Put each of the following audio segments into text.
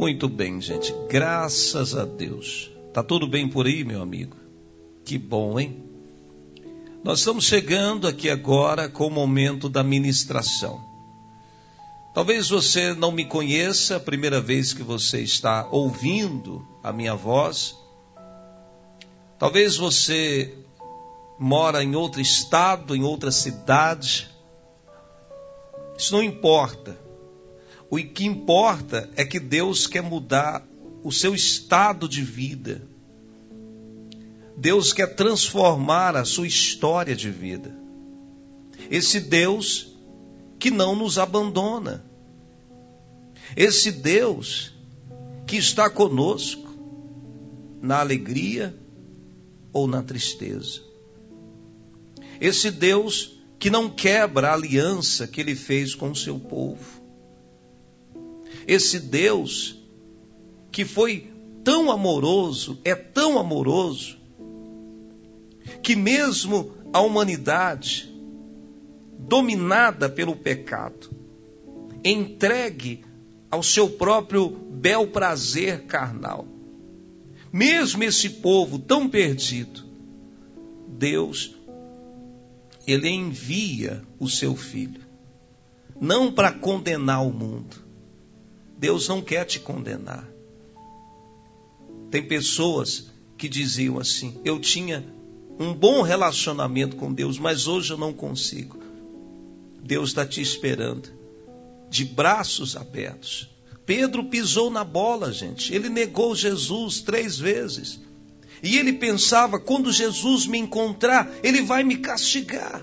Muito bem, gente. Graças a Deus. Tá tudo bem por aí, meu amigo? Que bom, hein? Nós estamos chegando aqui agora com o momento da ministração. Talvez você não me conheça, a primeira vez que você está ouvindo a minha voz. Talvez você mora em outro estado, em outra cidade. Isso não importa. O que importa é que Deus quer mudar o seu estado de vida. Deus quer transformar a sua história de vida. Esse Deus que não nos abandona. Esse Deus que está conosco na alegria ou na tristeza. Esse Deus que não quebra a aliança que ele fez com o seu povo esse Deus que foi tão amoroso, é tão amoroso, que mesmo a humanidade, dominada pelo pecado, entregue ao seu próprio bel prazer carnal, mesmo esse povo tão perdido, Deus, ele envia o seu filho, não para condenar o mundo, Deus não quer te condenar. Tem pessoas que diziam assim: eu tinha um bom relacionamento com Deus, mas hoje eu não consigo. Deus está te esperando, de braços abertos. Pedro pisou na bola, gente. Ele negou Jesus três vezes. E ele pensava: quando Jesus me encontrar, ele vai me castigar.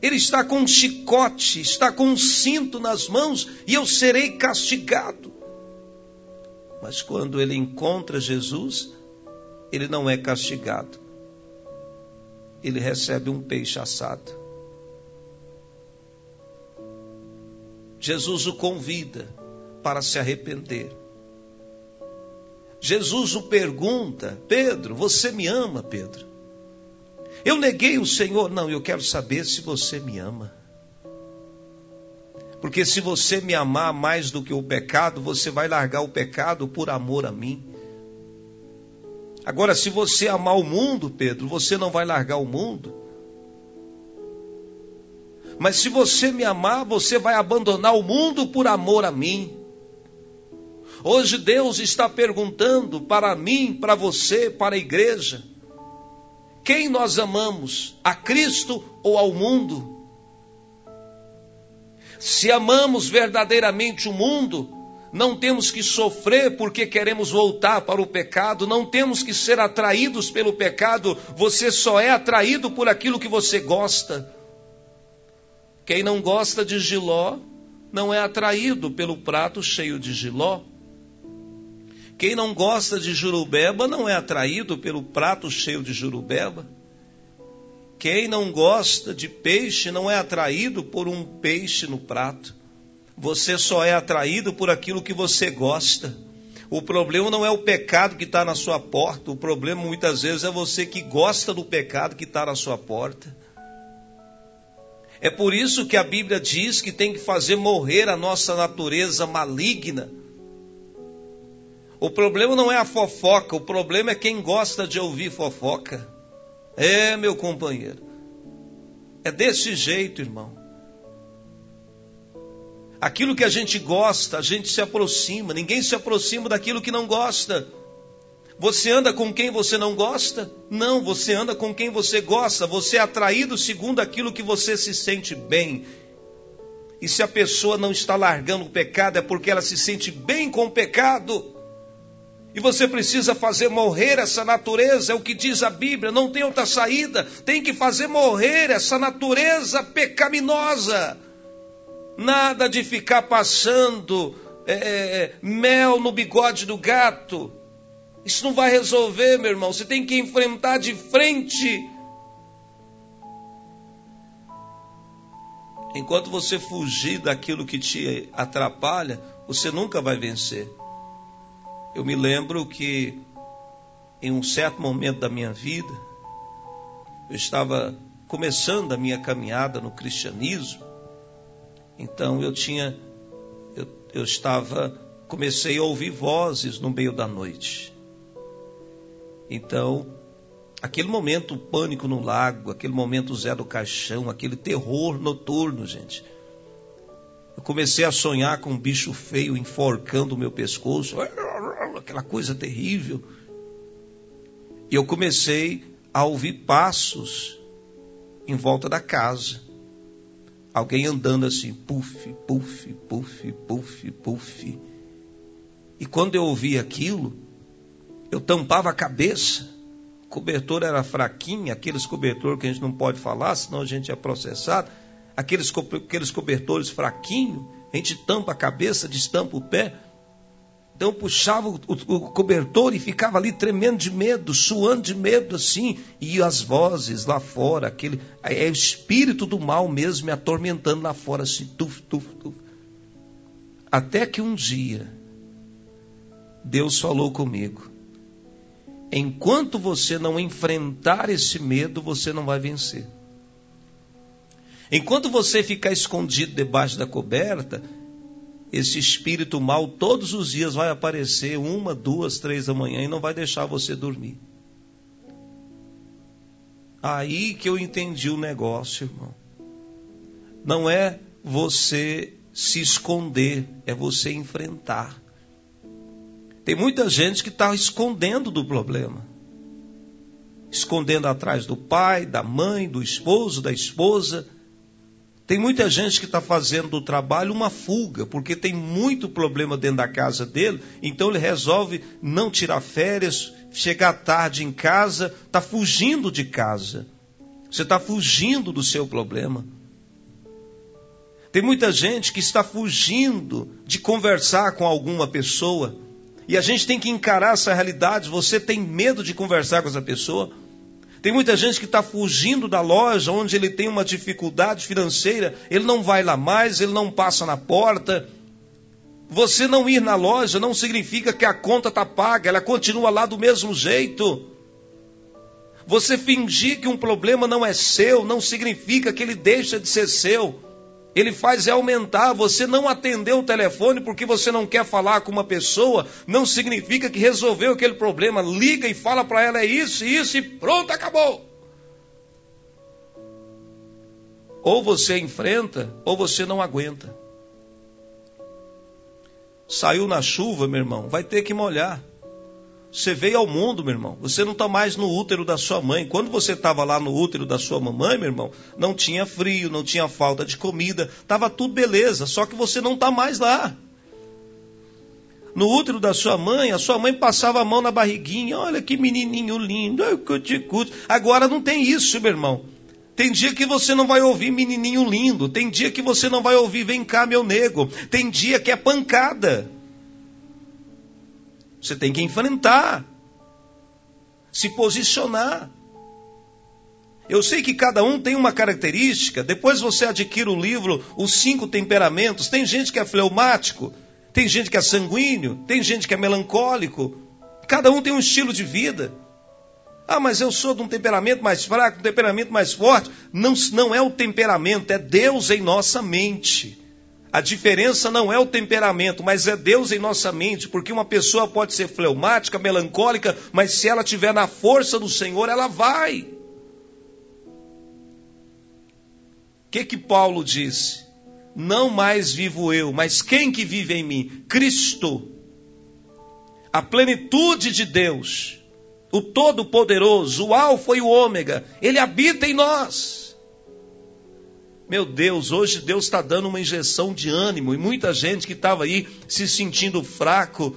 Ele está com um chicote, está com um cinto nas mãos e eu serei castigado. Mas quando ele encontra Jesus, ele não é castigado. Ele recebe um peixe assado. Jesus o convida para se arrepender. Jesus o pergunta: Pedro, você me ama, Pedro? Eu neguei o Senhor. Não, eu quero saber se você me ama. Porque se você me amar mais do que o pecado, você vai largar o pecado por amor a mim. Agora, se você amar o mundo, Pedro, você não vai largar o mundo. Mas se você me amar, você vai abandonar o mundo por amor a mim. Hoje Deus está perguntando para mim, para você, para a igreja: quem nós amamos? A Cristo ou ao mundo? Se amamos verdadeiramente o mundo, não temos que sofrer porque queremos voltar para o pecado, não temos que ser atraídos pelo pecado, você só é atraído por aquilo que você gosta. Quem não gosta de giló não é atraído pelo prato cheio de giló. Quem não gosta de jurubeba não é atraído pelo prato cheio de jurubeba. Quem não gosta de peixe não é atraído por um peixe no prato. Você só é atraído por aquilo que você gosta. O problema não é o pecado que está na sua porta, o problema muitas vezes é você que gosta do pecado que está na sua porta. É por isso que a Bíblia diz que tem que fazer morrer a nossa natureza maligna o problema não é a fofoca, o problema é quem gosta de ouvir fofoca. É, meu companheiro. É desse jeito, irmão. Aquilo que a gente gosta, a gente se aproxima. Ninguém se aproxima daquilo que não gosta. Você anda com quem você não gosta? Não, você anda com quem você gosta. Você é atraído segundo aquilo que você se sente bem. E se a pessoa não está largando o pecado, é porque ela se sente bem com o pecado. E você precisa fazer morrer essa natureza, é o que diz a Bíblia, não tem outra saída, tem que fazer morrer essa natureza pecaminosa. Nada de ficar passando é, é, é, mel no bigode do gato. Isso não vai resolver, meu irmão. Você tem que enfrentar de frente. Enquanto você fugir daquilo que te atrapalha, você nunca vai vencer. Eu me lembro que em um certo momento da minha vida, eu estava começando a minha caminhada no cristianismo, então eu tinha, eu, eu estava, comecei a ouvir vozes no meio da noite. Então, aquele momento o pânico no lago, aquele momento Zé do Caixão, aquele terror noturno, gente. Eu comecei a sonhar com um bicho feio enforcando o meu pescoço, aquela coisa terrível. E eu comecei a ouvir passos em volta da casa. Alguém andando assim, puf, puf, puf, puf, puf. E quando eu ouvi aquilo, eu tampava a cabeça. O cobertor era fraquinho, aqueles cobertores que a gente não pode falar, senão a gente é processado. Aqueles, aqueles cobertores fraquinhos, a gente tampa a cabeça, destampa o pé. Então puxava o, o, cobertor e ficava ali tremendo de medo, suando de medo assim, e as vozes lá fora, aquele é o espírito do mal mesmo me atormentando lá fora assim, tuf, tuf, tuf. Até que um dia Deus falou comigo: enquanto você não enfrentar esse medo, você não vai vencer. Enquanto você ficar escondido debaixo da coberta, esse espírito mal todos os dias vai aparecer uma, duas, três da manhã e não vai deixar você dormir. Aí que eu entendi o negócio, irmão. Não é você se esconder, é você enfrentar. Tem muita gente que está escondendo do problema. Escondendo atrás do pai, da mãe, do esposo, da esposa tem muita gente que está fazendo do trabalho uma fuga, porque tem muito problema dentro da casa dele, então ele resolve não tirar férias, chegar tarde em casa, está fugindo de casa. Você está fugindo do seu problema. Tem muita gente que está fugindo de conversar com alguma pessoa, e a gente tem que encarar essa realidade. Você tem medo de conversar com essa pessoa? Tem muita gente que está fugindo da loja onde ele tem uma dificuldade financeira, ele não vai lá mais, ele não passa na porta. Você não ir na loja não significa que a conta está paga, ela continua lá do mesmo jeito. Você fingir que um problema não é seu não significa que ele deixa de ser seu ele faz é aumentar. Você não atendeu o telefone porque você não quer falar com uma pessoa, não significa que resolveu aquele problema. Liga e fala para ela é isso, isso e pronto, acabou. Ou você enfrenta, ou você não aguenta. Saiu na chuva, meu irmão, vai ter que molhar. Você veio ao mundo, meu irmão. Você não está mais no útero da sua mãe. Quando você estava lá no útero da sua mamãe, meu irmão, não tinha frio, não tinha falta de comida, estava tudo beleza. Só que você não está mais lá. No útero da sua mãe, a sua mãe passava a mão na barriguinha. Olha que menininho lindo. Agora não tem isso, meu irmão. Tem dia que você não vai ouvir menininho lindo. Tem dia que você não vai ouvir vem cá, meu nego. Tem dia que é pancada. Você tem que enfrentar, se posicionar. Eu sei que cada um tem uma característica. Depois você adquire o livro Os Cinco Temperamentos. Tem gente que é fleumático, tem gente que é sanguíneo, tem gente que é melancólico. Cada um tem um estilo de vida. Ah, mas eu sou de um temperamento mais fraco, um temperamento mais forte. Não, não é o temperamento, é Deus em nossa mente. A diferença não é o temperamento, mas é Deus em nossa mente, porque uma pessoa pode ser fleumática, melancólica, mas se ela tiver na força do Senhor, ela vai. O que que Paulo disse? Não mais vivo eu, mas quem que vive em mim? Cristo. A plenitude de Deus, o Todo-Poderoso, o Alfa e o Ômega, ele habita em nós. Meu Deus, hoje Deus está dando uma injeção de ânimo e muita gente que estava aí se sentindo fraco.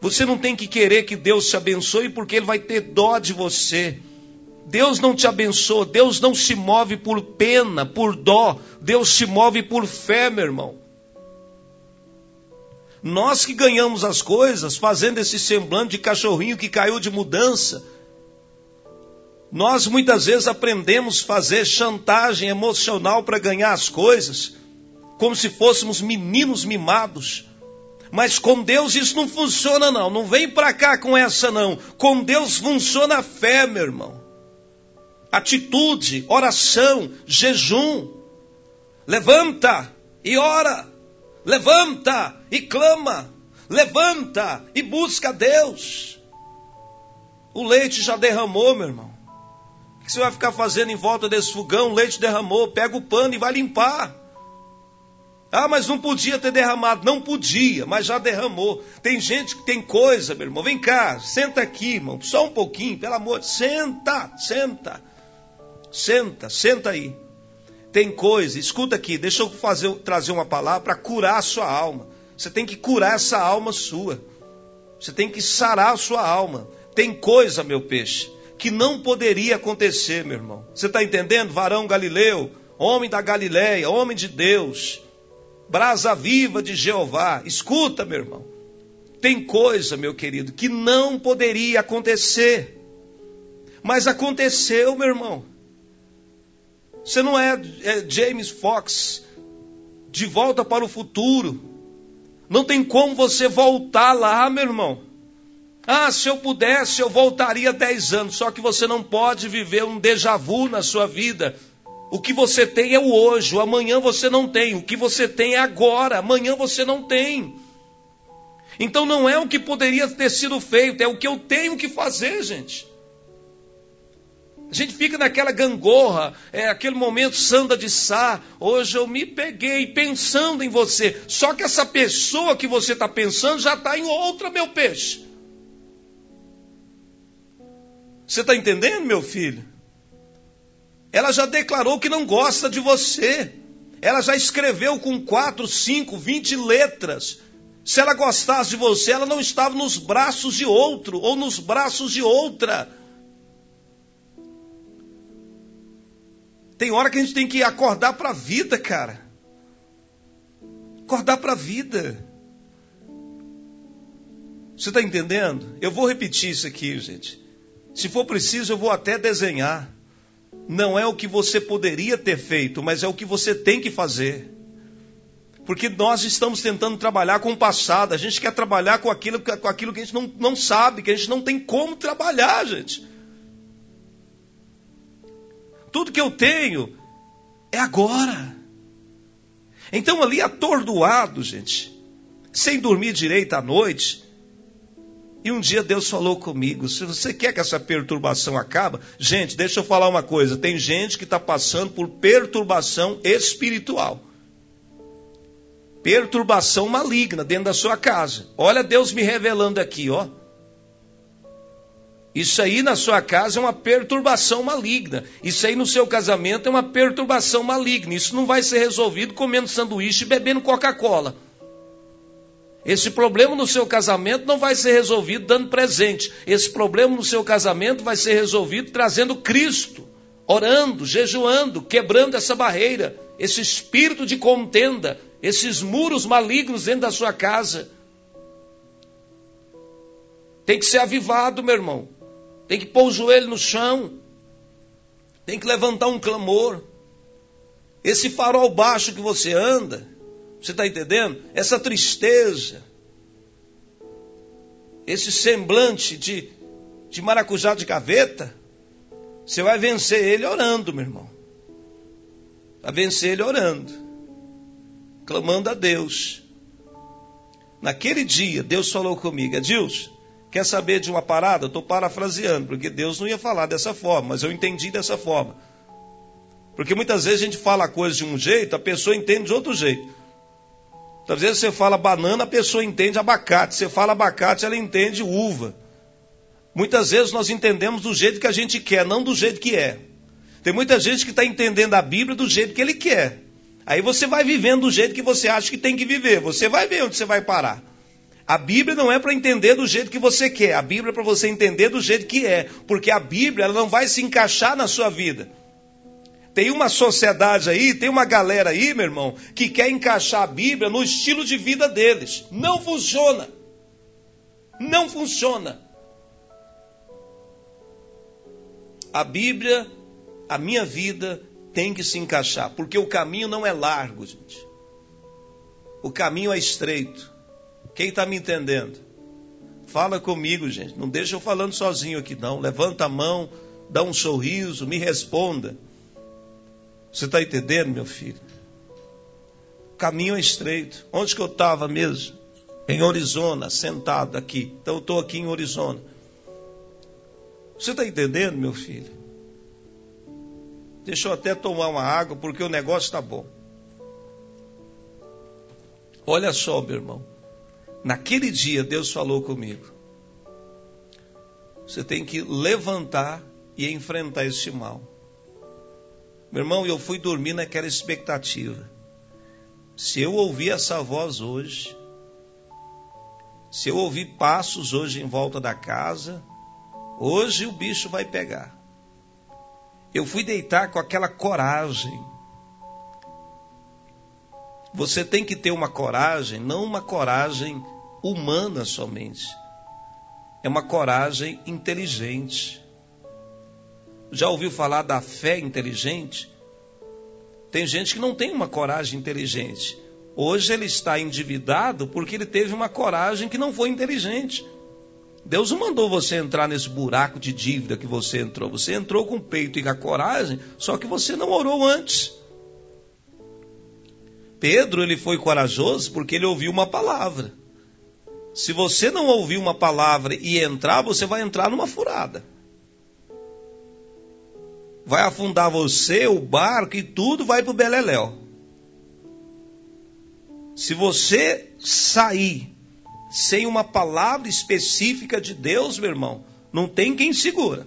Você não tem que querer que Deus te abençoe porque Ele vai ter dó de você. Deus não te abençoa, Deus não se move por pena, por dó, Deus se move por fé, meu irmão. Nós que ganhamos as coisas fazendo esse semblante de cachorrinho que caiu de mudança, nós muitas vezes aprendemos a fazer chantagem emocional para ganhar as coisas, como se fôssemos meninos mimados. Mas com Deus isso não funciona não. Não vem para cá com essa não. Com Deus funciona a fé, meu irmão. Atitude, oração, jejum. Levanta e ora. Levanta e clama. Levanta e busca Deus. O leite já derramou, meu irmão. Que você vai ficar fazendo em volta desse fogão? O leite derramou. Pega o pano e vai limpar. Ah, mas não podia ter derramado. Não podia, mas já derramou. Tem gente que tem coisa, meu irmão. Vem cá, senta aqui, irmão. Só um pouquinho, pelo amor. Senta, senta. Senta, senta aí. Tem coisa, escuta aqui, deixa eu fazer, trazer uma palavra para curar a sua alma. Você tem que curar essa alma sua. Você tem que sarar a sua alma. Tem coisa, meu peixe, que não poderia acontecer, meu irmão. Você está entendendo? Varão Galileu, homem da Galileia, homem de Deus brasa viva de Jeová. Escuta, meu irmão. Tem coisa, meu querido, que não poderia acontecer. Mas aconteceu, meu irmão. Você não é, é James Fox de volta para o futuro. Não tem como você voltar lá, meu irmão. Ah, se eu pudesse, eu voltaria 10 anos. Só que você não pode viver um déjà vu na sua vida. O que você tem é o hoje, o amanhã você não tem. O que você tem é agora, amanhã você não tem. Então não é o que poderia ter sido feito, é o que eu tenho que fazer, gente. A gente fica naquela gangorra, é aquele momento sanda de sá. Hoje eu me peguei pensando em você. Só que essa pessoa que você está pensando já está em outra, meu peixe. Você está entendendo, meu filho? Ela já declarou que não gosta de você. Ela já escreveu com quatro, cinco, vinte letras. Se ela gostasse de você, ela não estava nos braços de outro ou nos braços de outra. Tem hora que a gente tem que acordar para a vida, cara. Acordar para a vida. Você está entendendo? Eu vou repetir isso aqui, gente. Se for preciso, eu vou até desenhar não é o que você poderia ter feito, mas é o que você tem que fazer. Porque nós estamos tentando trabalhar com o passado, a gente quer trabalhar com aquilo, com aquilo que a gente não, não sabe, que a gente não tem como trabalhar, gente. Tudo que eu tenho é agora. Então, ali atordoado, gente, sem dormir direito à noite, e um dia Deus falou comigo: se você quer que essa perturbação acabe, gente, deixa eu falar uma coisa: tem gente que está passando por perturbação espiritual. Perturbação maligna dentro da sua casa. Olha Deus me revelando aqui, ó. Isso aí na sua casa é uma perturbação maligna. Isso aí no seu casamento é uma perturbação maligna. Isso não vai ser resolvido comendo sanduíche e bebendo Coca-Cola. Esse problema no seu casamento não vai ser resolvido dando presente. Esse problema no seu casamento vai ser resolvido trazendo Cristo, orando, jejuando, quebrando essa barreira, esse espírito de contenda, esses muros malignos dentro da sua casa. Tem que ser avivado, meu irmão. Tem que pôr o joelho no chão. Tem que levantar um clamor. Esse farol baixo que você anda, você está entendendo? Essa tristeza, esse semblante de, de maracujá de gaveta, você vai vencer ele orando, meu irmão. Vai vencer ele orando, clamando a Deus. Naquele dia, Deus falou comigo, Adilson, quer saber de uma parada? estou parafraseando, porque Deus não ia falar dessa forma, mas eu entendi dessa forma. Porque muitas vezes a gente fala a coisa de um jeito, a pessoa entende de outro jeito. Às vezes você fala banana, a pessoa entende abacate. Você fala abacate, ela entende uva. Muitas vezes nós entendemos do jeito que a gente quer, não do jeito que é. Tem muita gente que está entendendo a Bíblia do jeito que ele quer. Aí você vai vivendo do jeito que você acha que tem que viver. Você vai ver onde você vai parar. A Bíblia não é para entender do jeito que você quer. A Bíblia é para você entender do jeito que é. Porque a Bíblia ela não vai se encaixar na sua vida. Tem uma sociedade aí, tem uma galera aí, meu irmão, que quer encaixar a Bíblia no estilo de vida deles. Não funciona. Não funciona. A Bíblia, a minha vida, tem que se encaixar, porque o caminho não é largo, gente. O caminho é estreito. Quem está me entendendo? Fala comigo, gente. Não deixa eu falando sozinho aqui, não. Levanta a mão, dá um sorriso, me responda. Você está entendendo, meu filho? caminho é estreito. Onde que eu estava mesmo? Em Arizona, sentado aqui. Então eu estou aqui em Arizona. Você está entendendo, meu filho? Deixa eu até tomar uma água, porque o negócio está bom. Olha só, meu irmão. Naquele dia, Deus falou comigo. Você tem que levantar e enfrentar esse mal. Meu irmão, eu fui dormir naquela expectativa. Se eu ouvir essa voz hoje, se eu ouvir passos hoje em volta da casa, hoje o bicho vai pegar. Eu fui deitar com aquela coragem. Você tem que ter uma coragem, não uma coragem humana somente. É uma coragem inteligente. Já ouviu falar da fé inteligente? Tem gente que não tem uma coragem inteligente. Hoje ele está endividado porque ele teve uma coragem que não foi inteligente. Deus não mandou você entrar nesse buraco de dívida que você entrou. Você entrou com o peito e com a coragem, só que você não orou antes. Pedro, ele foi corajoso porque ele ouviu uma palavra. Se você não ouvir uma palavra e entrar, você vai entrar numa furada. Vai afundar você, o barco e tudo vai para o Beleléu. Se você sair sem uma palavra específica de Deus, meu irmão, não tem quem segura.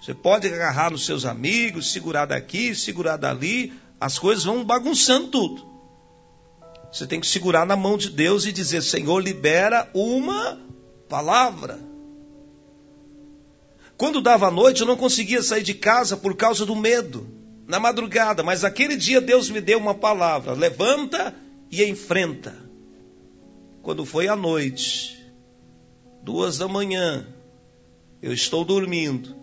Você pode agarrar nos seus amigos, segurar daqui, segurar dali, as coisas vão bagunçando tudo. Você tem que segurar na mão de Deus e dizer: Senhor, libera uma palavra. Quando dava noite, eu não conseguia sair de casa por causa do medo, na madrugada, mas aquele dia Deus me deu uma palavra: levanta e enfrenta. Quando foi à noite, duas da manhã, eu estou dormindo,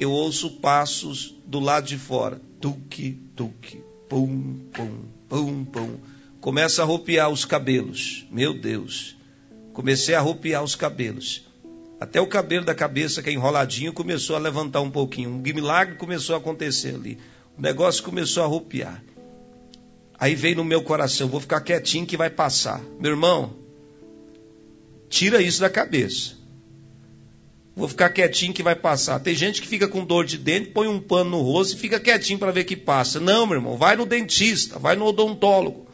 eu ouço passos do lado de fora: tuque, tuque, pum, pum, pum, pum começa a arrupiar os cabelos. Meu Deus. Comecei a arrupiar os cabelos. Até o cabelo da cabeça, que é enroladinho, começou a levantar um pouquinho. Um milagre começou a acontecer ali. O negócio começou a arrupiar. Aí veio no meu coração, vou ficar quietinho que vai passar. Meu irmão, tira isso da cabeça. Vou ficar quietinho que vai passar. Tem gente que fica com dor de dente, põe um pano no rosto e fica quietinho para ver que passa. Não, meu irmão, vai no dentista, vai no odontólogo.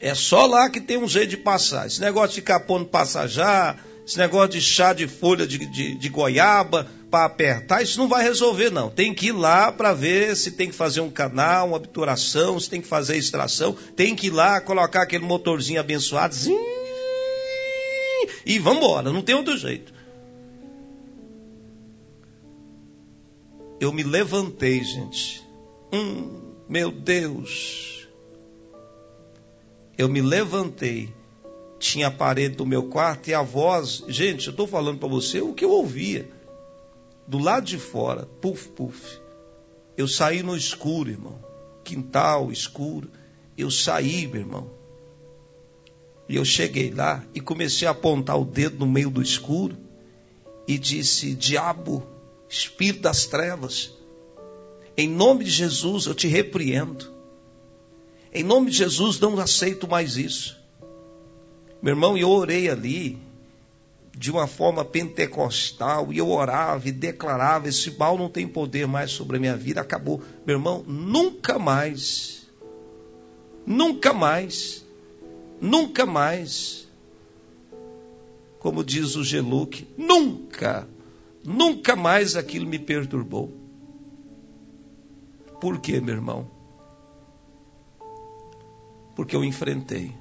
É só lá que tem um jeito de passar. Esse negócio de ficar pondo passajar, esse negócio de chá de folha de, de, de goiaba para apertar, isso não vai resolver, não. Tem que ir lá para ver se tem que fazer um canal, uma obturação, se tem que fazer extração. Tem que ir lá colocar aquele motorzinho abençoado. Zim, e embora, não tem outro jeito. Eu me levantei, gente. Hum, meu Deus eu me levantei, tinha a parede do meu quarto e a voz, gente, eu estou falando para você o que eu ouvia. Do lado de fora, puf, puf. Eu saí no escuro, irmão. Quintal escuro. Eu saí, meu irmão. E eu cheguei lá e comecei a apontar o dedo no meio do escuro e disse: Diabo, espírito das trevas, em nome de Jesus eu te repreendo. Em nome de Jesus, não aceito mais isso. Meu irmão, eu orei ali de uma forma pentecostal e eu orava e declarava: esse mal não tem poder mais sobre a minha vida, acabou. Meu irmão, nunca mais, nunca mais, nunca mais, como diz o Geluque, nunca, nunca mais aquilo me perturbou. Por quê, meu irmão? Porque eu enfrentei.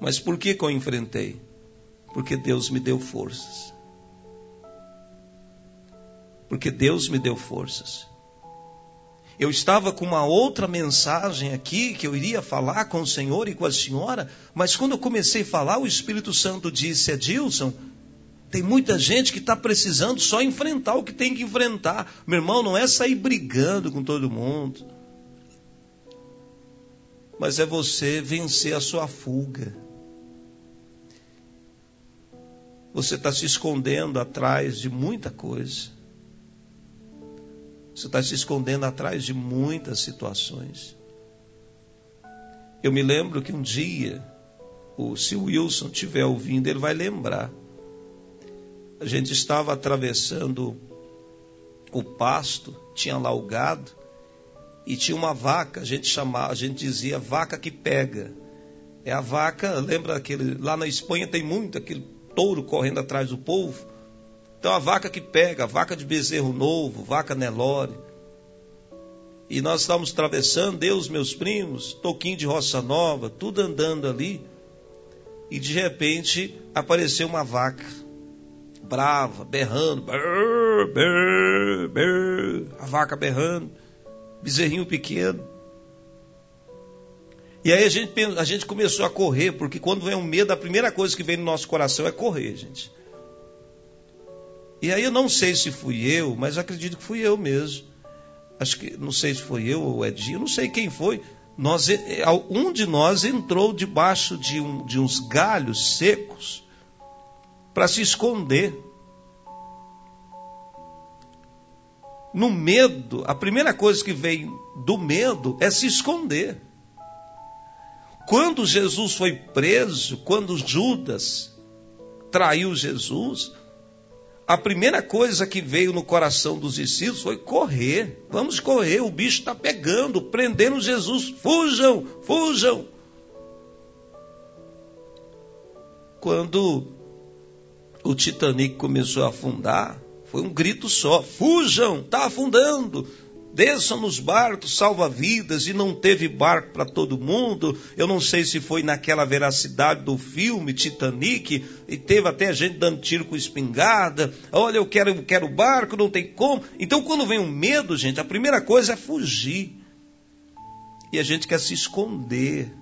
Mas por que, que eu enfrentei? Porque Deus me deu forças. Porque Deus me deu forças. Eu estava com uma outra mensagem aqui que eu iria falar com o Senhor e com a senhora, mas quando eu comecei a falar, o Espírito Santo disse: Edilson, tem muita gente que está precisando só enfrentar o que tem que enfrentar. Meu irmão, não é sair brigando com todo mundo mas é você vencer a sua fuga. Você está se escondendo atrás de muita coisa. Você está se escondendo atrás de muitas situações. Eu me lembro que um dia, o, se o Wilson estiver ouvindo, ele vai lembrar. A gente estava atravessando o pasto, tinha lá o gado, e tinha uma vaca, a gente chamava, a gente dizia vaca que pega. É a vaca, lembra aquele, lá na Espanha tem muito aquele touro correndo atrás do povo. Então a vaca que pega, a vaca de bezerro novo, vaca Nelore. E nós estávamos atravessando, eu, os meus primos, toquinho de roça nova, tudo andando ali. E de repente apareceu uma vaca, brava, berrando, brrr, brrr, brrr, a vaca berrando, bezerrinho pequeno. E aí a gente, a gente começou a correr, porque quando vem o medo, a primeira coisa que vem no nosso coração é correr, gente. E aí eu não sei se fui eu, mas acredito que fui eu mesmo acho que não sei se foi eu ou o Edinho, não sei quem foi. Nós, é, um de nós entrou debaixo de, um, de uns galhos secos para se esconder. No medo, a primeira coisa que vem do medo é se esconder. Quando Jesus foi preso, quando Judas traiu Jesus, a primeira coisa que veio no coração dos discípulos foi correr. Vamos correr, o bicho está pegando, prendendo Jesus. Fujam, fujam. Quando o Titanic começou a afundar, foi um grito só: fujam, está afundando desçam nos barcos salva-vidas e não teve barco para todo mundo. Eu não sei se foi naquela veracidade do filme Titanic e teve até gente dando tiro com espingarda. Olha, eu quero, eu quero barco, não tem como. Então, quando vem o medo, gente, a primeira coisa é fugir. E a gente quer se esconder.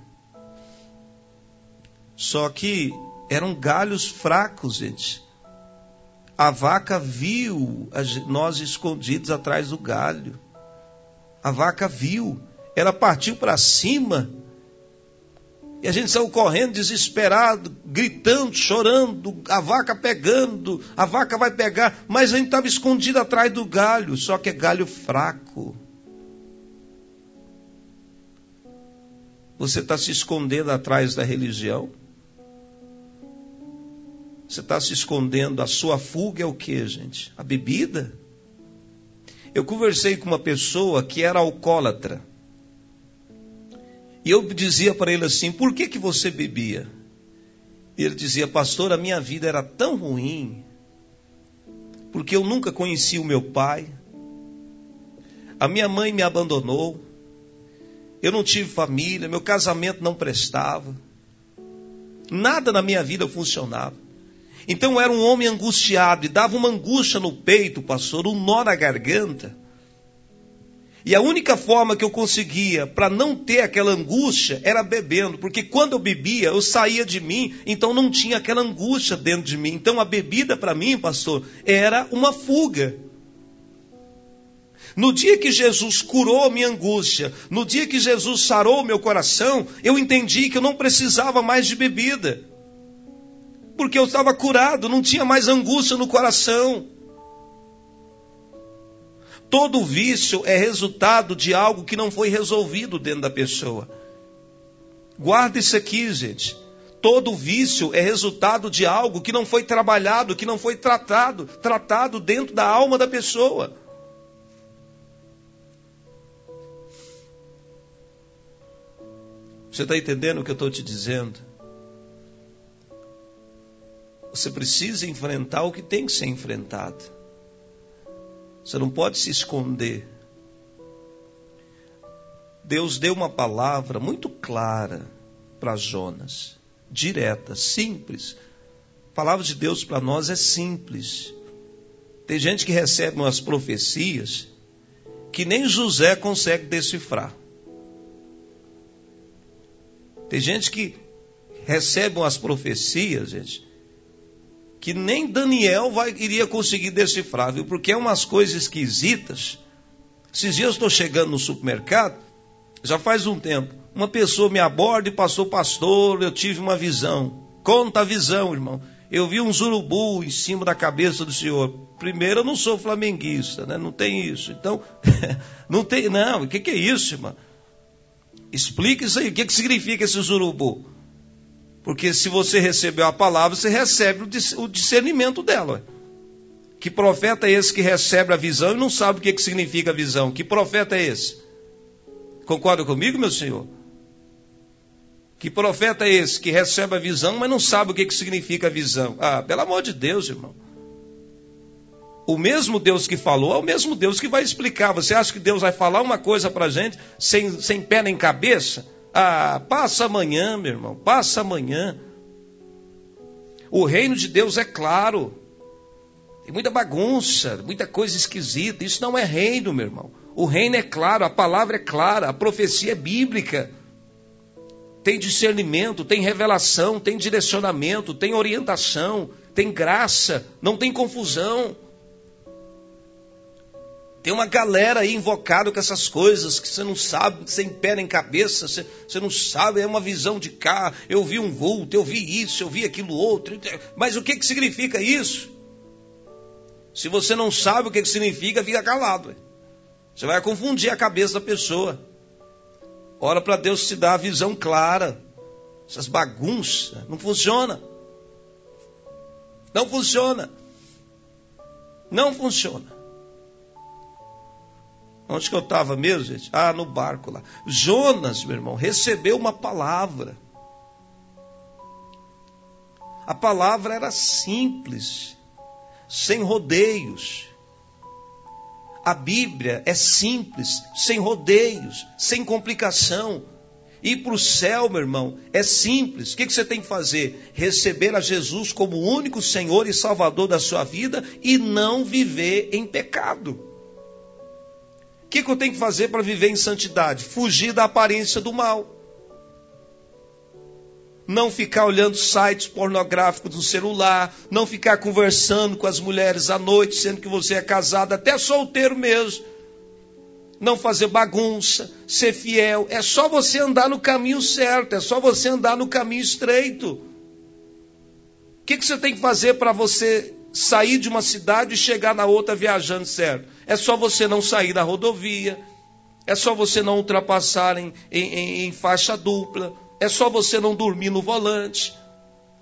Só que eram galhos fracos, gente. A vaca viu nós escondidos atrás do galho. A vaca viu, ela partiu para cima. E a gente saiu correndo, desesperado, gritando, chorando, a vaca pegando, a vaca vai pegar, mas a gente estava escondido atrás do galho, só que é galho fraco. Você está se escondendo atrás da religião? Você está se escondendo, a sua fuga é o que, gente? A bebida? Eu conversei com uma pessoa que era alcoólatra. E eu dizia para ele assim: por que, que você bebia? E ele dizia: pastor, a minha vida era tão ruim, porque eu nunca conheci o meu pai, a minha mãe me abandonou, eu não tive família, meu casamento não prestava, nada na minha vida funcionava. Então era um homem angustiado e dava uma angústia no peito, pastor, um nó na garganta. E a única forma que eu conseguia para não ter aquela angústia era bebendo, porque quando eu bebia, eu saía de mim, então não tinha aquela angústia dentro de mim. Então a bebida para mim, pastor, era uma fuga. No dia que Jesus curou minha angústia, no dia que Jesus sarou o meu coração, eu entendi que eu não precisava mais de bebida porque eu estava curado, não tinha mais angústia no coração. Todo vício é resultado de algo que não foi resolvido dentro da pessoa. Guarda isso aqui, gente. Todo vício é resultado de algo que não foi trabalhado, que não foi tratado, tratado dentro da alma da pessoa. Você está entendendo o que eu estou te dizendo? Você precisa enfrentar o que tem que ser enfrentado. Você não pode se esconder. Deus deu uma palavra muito clara para Jonas, direta, simples. A palavra de Deus para nós é simples. Tem gente que recebe umas profecias que nem José consegue decifrar. Tem gente que recebe umas profecias, gente, que nem Daniel vai, iria conseguir decifrar, viu? Porque é umas coisas esquisitas. Esses dias eu estou chegando no supermercado, já faz um tempo. Uma pessoa me aborda e passou, pastor, eu tive uma visão. Conta a visão, irmão. Eu vi um urubu em cima da cabeça do senhor. Primeiro, eu não sou flamenguista, né? Não tem isso. Então, não tem, não. O que, que é isso, irmão? Explica isso aí. O que, que significa esse urubu? Porque se você recebeu a palavra, você recebe o discernimento dela. Que profeta é esse que recebe a visão e não sabe o que, que significa a visão? Que profeta é esse? Concorda comigo, meu senhor? Que profeta é esse que recebe a visão, mas não sabe o que, que significa a visão? Ah, pelo amor de Deus, irmão. O mesmo Deus que falou é o mesmo Deus que vai explicar. Você acha que Deus vai falar uma coisa para gente sem, sem pé nem cabeça? Ah, passa amanhã, meu irmão, passa amanhã. O reino de Deus é claro. Tem muita bagunça, muita coisa esquisita. Isso não é reino, meu irmão. O reino é claro, a palavra é clara, a profecia é bíblica tem discernimento, tem revelação, tem direcionamento, tem orientação, tem graça, não tem confusão. Tem uma galera aí invocada com essas coisas que você não sabe, sem pé nem cabeça, você, você não sabe, é uma visão de cá, eu vi um vulto, eu vi isso, eu vi aquilo outro. Mas o que, que significa isso? Se você não sabe o que, que significa, fica calado. Você vai confundir a cabeça da pessoa. Ora para Deus te dar a visão clara. Essas bagunças não funciona. Não funciona. Não funciona. Onde que eu estava mesmo, gente? Ah, no barco lá. Jonas, meu irmão, recebeu uma palavra. A palavra era simples, sem rodeios. A Bíblia é simples, sem rodeios, sem complicação. Ir para o céu, meu irmão, é simples. O que, você tem que fazer? Receber a Jesus como único Senhor e Salvador da sua vida e não viver em pecado. O que, que eu tenho que fazer para viver em santidade? Fugir da aparência do mal não ficar olhando sites pornográficos no celular, não ficar conversando com as mulheres à noite, sendo que você é casado, até solteiro mesmo. Não fazer bagunça, ser fiel. É só você andar no caminho certo, é só você andar no caminho estreito. O que, que você tem que fazer para você sair de uma cidade e chegar na outra viajando certo? É só você não sair da rodovia, é só você não ultrapassar em, em, em faixa dupla é só você não dormir no volante.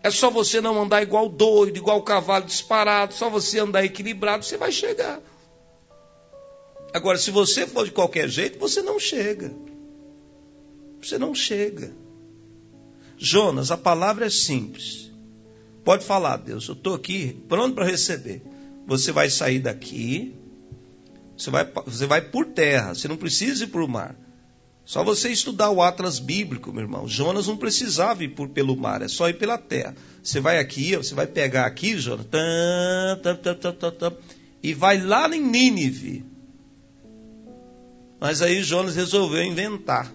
É só você não andar igual doido, igual cavalo disparado. Só você andar equilibrado, você vai chegar. Agora, se você for de qualquer jeito, você não chega. Você não chega. Jonas, a palavra é simples. Pode falar, Deus, eu estou aqui pronto para receber. Você vai sair daqui, você vai, você vai por terra, você não precisa ir o mar. Só você estudar o Atlas bíblico, meu irmão. Jonas não precisava ir por, pelo mar, é só ir pela terra. Você vai aqui, você vai pegar aqui, Jonas, e vai lá em Nínive. Mas aí Jonas resolveu inventar.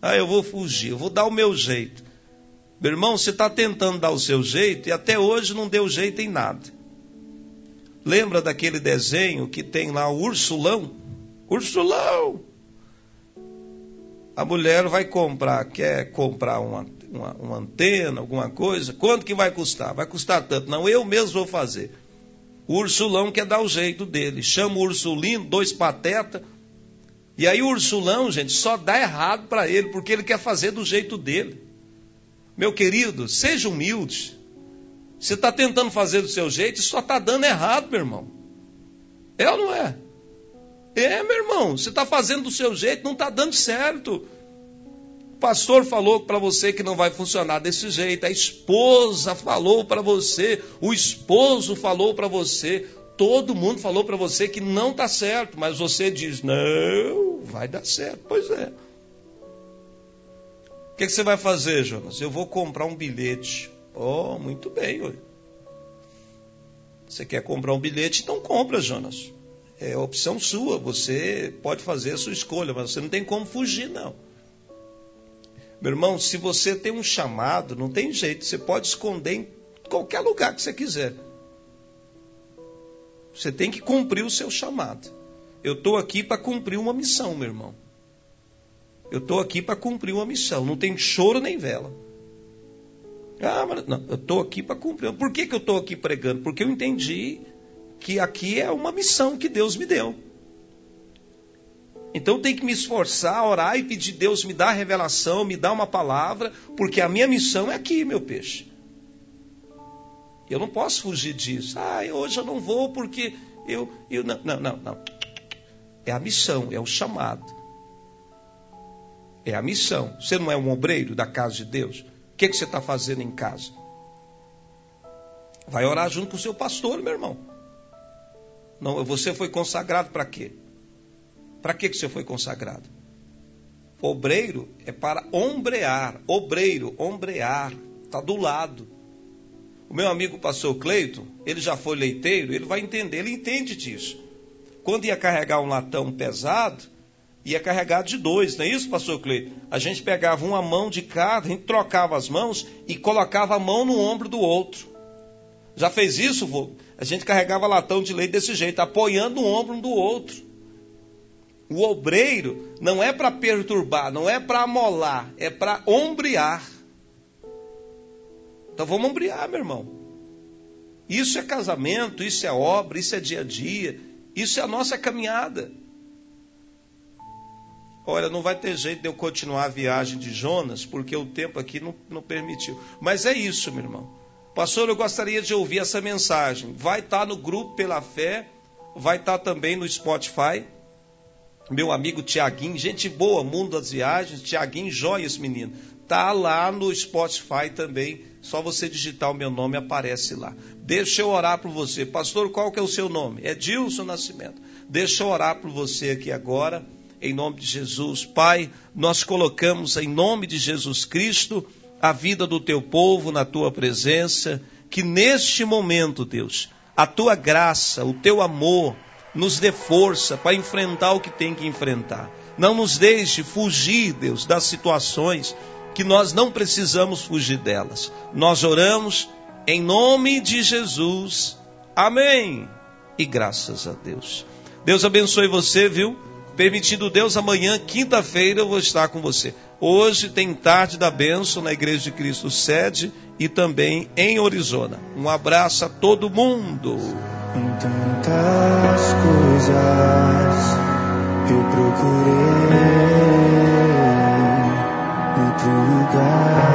Ah, eu vou fugir, eu vou dar o meu jeito. Meu irmão, você está tentando dar o seu jeito e até hoje não deu jeito em nada. Lembra daquele desenho que tem lá o ursulão? Ursulão! A mulher vai comprar, quer comprar uma, uma, uma, antena, alguma coisa, quanto que vai custar? Vai custar tanto. Não, eu mesmo vou fazer. O ursulão quer dar o jeito dele. Chama o ursulino, dois patetas. E aí o ursulão, gente, só dá errado para ele, porque ele quer fazer do jeito dele. Meu querido, seja humilde. Você está tentando fazer do seu jeito e só está dando errado, meu irmão. É ou não é? É, meu irmão, você está fazendo do seu jeito, não está dando certo. O pastor falou para você que não vai funcionar desse jeito, a esposa falou para você, o esposo falou para você, todo mundo falou para você que não está certo, mas você diz: não, vai dar certo. Pois é. Que, que você vai fazer, Jonas? Eu vou comprar um bilhete. Oh, muito bem. Oi. Você quer comprar um bilhete? Então compra, Jonas é opção sua, você pode fazer a sua escolha, mas você não tem como fugir, não. Meu irmão, se você tem um chamado, não tem jeito, você pode esconder em qualquer lugar que você quiser. Você tem que cumprir o seu chamado. Eu estou aqui para cumprir uma missão, meu irmão. Eu estou aqui para cumprir uma missão. Não tem choro nem vela. Ah, mas não, eu estou aqui para cumprir. Por que, que eu estou aqui pregando? Porque eu entendi que aqui é uma missão que Deus me deu. Então tem que me esforçar, orar e pedir Deus me dá revelação, me dá uma palavra, porque a minha missão é aqui, meu peixe. Eu não posso fugir disso. Ah, hoje eu não vou porque eu, eu não, não, não, não. É a missão, é o chamado. É a missão. Você não é um obreiro da casa de Deus? O que, que você está fazendo em casa? Vai orar junto com o seu pastor, meu irmão. Não, você foi consagrado para quê? Para que, que você foi consagrado? Obreiro é para ombrear. Obreiro, ombrear. Está do lado. O meu amigo pastor Cleito, ele já foi leiteiro, ele vai entender, ele entende disso. Quando ia carregar um latão pesado, ia carregar de dois, não é isso, pastor Cleito? A gente pegava uma mão de cada, a gente trocava as mãos e colocava a mão no ombro do outro. Já fez isso, vô? A gente carregava latão de leite desse jeito, apoiando o ombro um do outro. O obreiro não é para perturbar, não é para amolar, é para ombrear. Então vamos ombrear, meu irmão. Isso é casamento, isso é obra, isso é dia a dia, isso é a nossa caminhada. Olha, não vai ter jeito de eu continuar a viagem de Jonas, porque o tempo aqui não, não permitiu. Mas é isso, meu irmão. Pastor, eu gostaria de ouvir essa mensagem. Vai estar no grupo Pela Fé, vai estar também no Spotify meu amigo Tiaguinho, gente boa, mundo das viagens, Tiaguinho, joia esse menino. Tá lá no Spotify também, só você digitar o meu nome aparece lá. Deixa eu orar por você. Pastor, qual que é o seu nome? É Dilson Nascimento. Deixa eu orar por você aqui agora, em nome de Jesus. Pai, nós colocamos em nome de Jesus Cristo a vida do teu povo na tua presença, que neste momento, Deus, a tua graça, o teu amor, nos dê força para enfrentar o que tem que enfrentar. Não nos deixe fugir, Deus, das situações que nós não precisamos fugir delas. Nós oramos em nome de Jesus. Amém. E graças a Deus. Deus abençoe você, viu? Permitindo Deus, amanhã, quinta-feira, eu vou estar com você. Hoje tem tarde da bênção na Igreja de Cristo sede e também em Orizona. Um abraço a todo mundo. Em tantas coisas eu procurei outro lugar